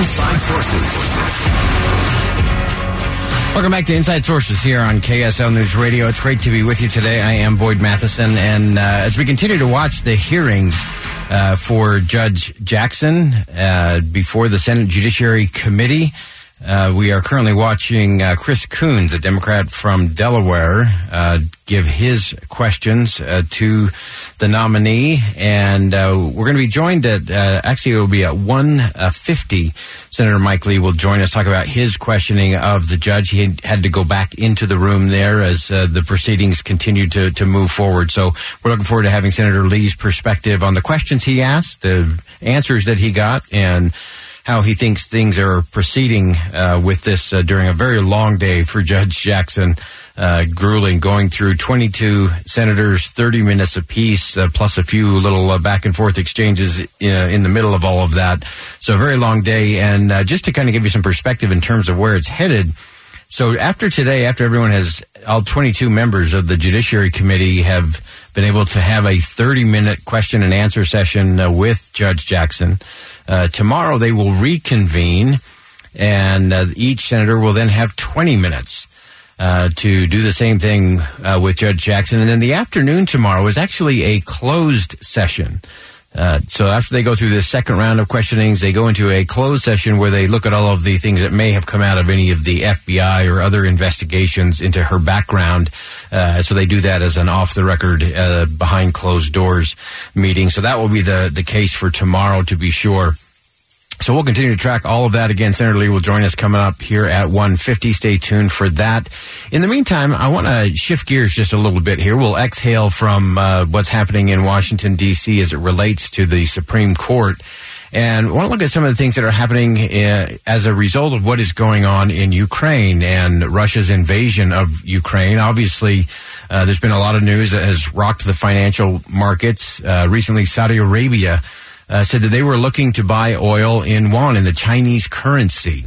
Inside Sources. Welcome back to Inside Sources here on KSL News Radio. It's great to be with you today. I am Boyd Matheson, and uh, as we continue to watch the hearings uh, for Judge Jackson uh, before the Senate Judiciary Committee, uh, we are currently watching uh, Chris Coons, a Democrat from Delaware, uh, give his questions uh, to the nominee, and uh, we're going to be joined at uh, actually it will be at one fifty. Senator Mike Lee will join us talk about his questioning of the judge. He had to go back into the room there as the proceedings continue to to move forward. So we're looking forward to having Senator Lee's perspective on the questions he asked, the answers that he got, and how he thinks things are proceeding uh, with this uh, during a very long day for Judge Jackson. Uh, grueling, going through 22 senators, 30 minutes apiece, uh, plus a few little uh, back and forth exchanges in the middle of all of that. So a very long day. And uh, just to kind of give you some perspective in terms of where it's headed. So after today, after everyone has, all 22 members of the Judiciary Committee have been able to have a 30 minute question and answer session with Judge Jackson. Uh, tomorrow they will reconvene, and uh, each senator will then have 20 minutes uh, to do the same thing uh, with Judge Jackson. And then the afternoon tomorrow is actually a closed session. Uh, so after they go through this second round of questionings, they go into a closed session where they look at all of the things that may have come out of any of the FBI or other investigations into her background. Uh, so they do that as an off the record, uh, behind closed doors meeting. So that will be the, the case for tomorrow to be sure. So we'll continue to track all of that. Again, Senator Lee will join us coming up here at 150. Stay tuned for that. In the meantime, I want to shift gears just a little bit here. We'll exhale from uh, what's happening in Washington, D.C. as it relates to the Supreme Court. And want to look at some of the things that are happening uh, as a result of what is going on in Ukraine and Russia's invasion of Ukraine. Obviously, uh, there's been a lot of news that has rocked the financial markets. Uh, recently, Saudi Arabia uh, said that they were looking to buy oil in yuan, in the Chinese currency,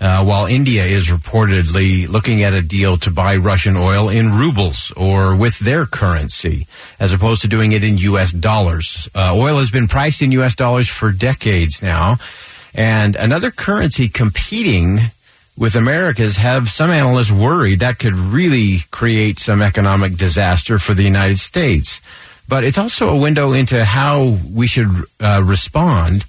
uh, while India is reportedly looking at a deal to buy Russian oil in rubles or with their currency, as opposed to doing it in U.S. dollars. Uh, oil has been priced in U.S. dollars for decades now, and another currency competing with America's have some analysts worried that could really create some economic disaster for the United States but it's also a window into how we should uh, respond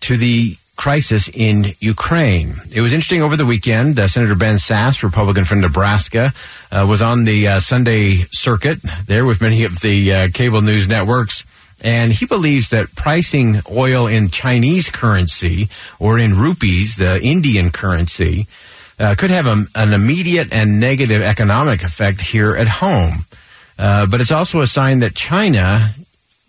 to the crisis in Ukraine. It was interesting over the weekend. Uh, Senator Ben Sasse, Republican from Nebraska, uh, was on the uh, Sunday circuit there with many of the uh, cable news networks. And he believes that pricing oil in Chinese currency or in rupees, the Indian currency, uh, could have a, an immediate and negative economic effect here at home. Uh, but it's also a sign that China,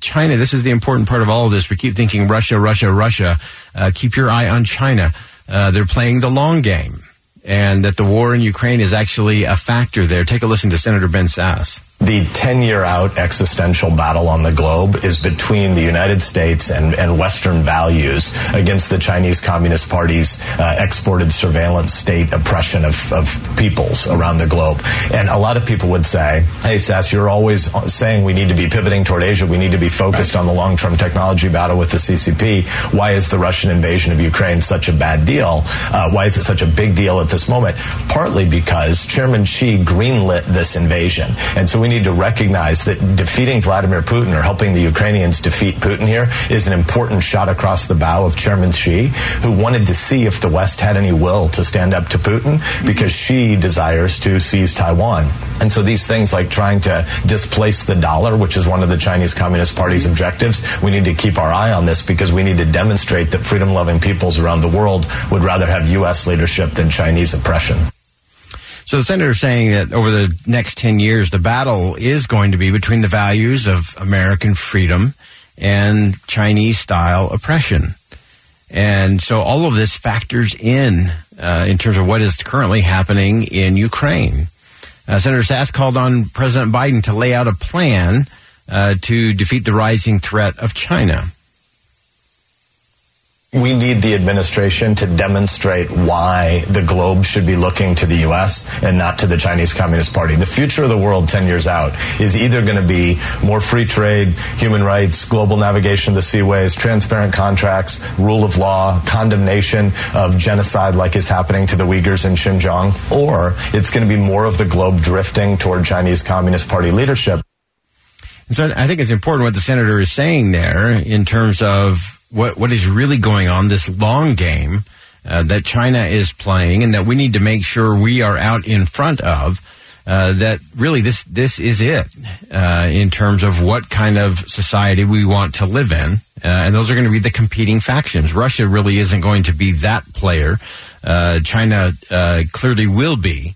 China, this is the important part of all of this. We keep thinking Russia, Russia, Russia. Uh, keep your eye on China. Uh, they're playing the long game, and that the war in Ukraine is actually a factor there. Take a listen to Senator Ben Sasse the 10 year out existential battle on the globe is between the United States and, and Western values against the Chinese Communist Party's uh, exported surveillance state oppression of, of peoples around the globe. And a lot of people would say, hey, Sasse, you're always saying we need to be pivoting toward Asia. We need to be focused on the long term technology battle with the CCP. Why is the Russian invasion of Ukraine such a bad deal? Uh, why is it such a big deal at this moment? Partly because Chairman Xi greenlit this invasion. And so we need to recognize that defeating Vladimir Putin or helping the Ukrainians defeat Putin here is an important shot across the bow of Chairman Xi, who wanted to see if the West had any will to stand up to Putin because Xi desires to seize Taiwan. And so these things like trying to displace the dollar, which is one of the Chinese Communist Party's objectives, we need to keep our eye on this because we need to demonstrate that freedom loving peoples around the world would rather have U.S. leadership than Chinese oppression. So the senator is saying that over the next 10 years, the battle is going to be between the values of American freedom and Chinese style oppression. And so all of this factors in uh, in terms of what is currently happening in Ukraine. Uh, Senator Sasse called on President Biden to lay out a plan uh, to defeat the rising threat of China. We need the administration to demonstrate why the globe should be looking to the U.S. and not to the Chinese Communist Party. The future of the world 10 years out is either going to be more free trade, human rights, global navigation of the seaways, transparent contracts, rule of law, condemnation of genocide like is happening to the Uyghurs in Xinjiang, or it's going to be more of the globe drifting toward Chinese Communist Party leadership. And so I think it's important what the senator is saying there in terms of what what is really going on, this long game uh, that China is playing, and that we need to make sure we are out in front of. Uh, that really this this is it uh, in terms of what kind of society we want to live in, uh, and those are going to be the competing factions. Russia really isn't going to be that player. Uh, China uh, clearly will be.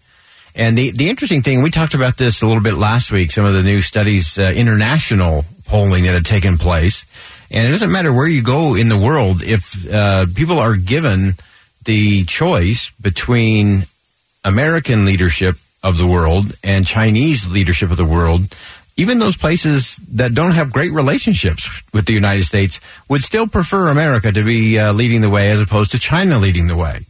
And the, the interesting thing, we talked about this a little bit last week, some of the new studies, international polling that had taken place. And it doesn't matter where you go in the world, if uh, people are given the choice between American leadership of the world and Chinese leadership of the world, even those places that don't have great relationships with the United States would still prefer America to be uh, leading the way as opposed to China leading the way.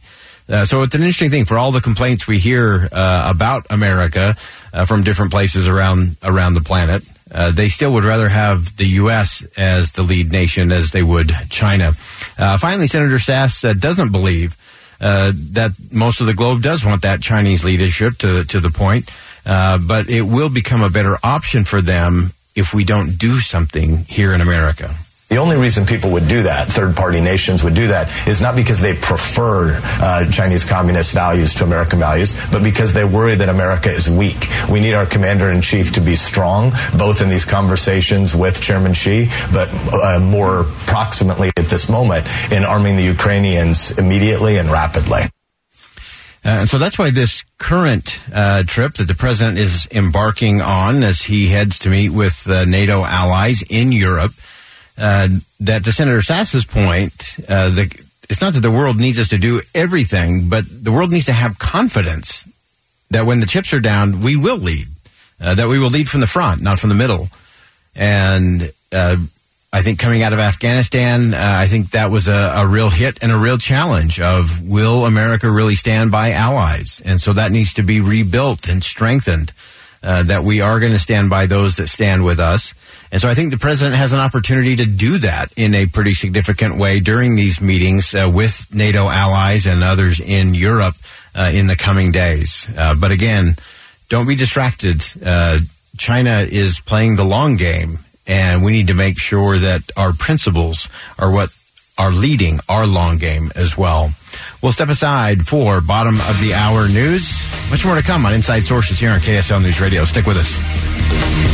Uh, so it's an interesting thing for all the complaints we hear uh, about America uh, from different places around around the planet. Uh, they still would rather have the U.S. as the lead nation as they would China. Uh, finally, Senator Sasse uh, doesn't believe that most of the globe does want that Chinese leadership to to the point, but it will become a better option for them if we don't do something here in America. The only reason people would do that, third party nations would do that, is not because they prefer uh, Chinese communist values to American values, but because they worry that America is weak. We need our commander in chief to be strong, both in these conversations with Chairman Xi, but uh, more proximately at this moment in arming the Ukrainians immediately and rapidly. Uh, and so that's why this current uh, trip that the president is embarking on as he heads to meet with uh, NATO allies in Europe uh, that to Senator Sasse's point, uh, the, it's not that the world needs us to do everything, but the world needs to have confidence that when the chips are down, we will lead, uh, that we will lead from the front, not from the middle. And uh, I think coming out of Afghanistan, uh, I think that was a, a, real hit and a real challenge of will America really stand by allies? And so that needs to be rebuilt and strengthened. Uh, that we are going to stand by those that stand with us. And so I think the president has an opportunity to do that in a pretty significant way during these meetings uh, with NATO allies and others in Europe uh, in the coming days. Uh, but again, don't be distracted. Uh, China is playing the long game, and we need to make sure that our principles are what are leading our long game as well. We'll step aside for bottom of the hour news. Much more to come on Inside Sources here on KSL News Radio. Stick with us.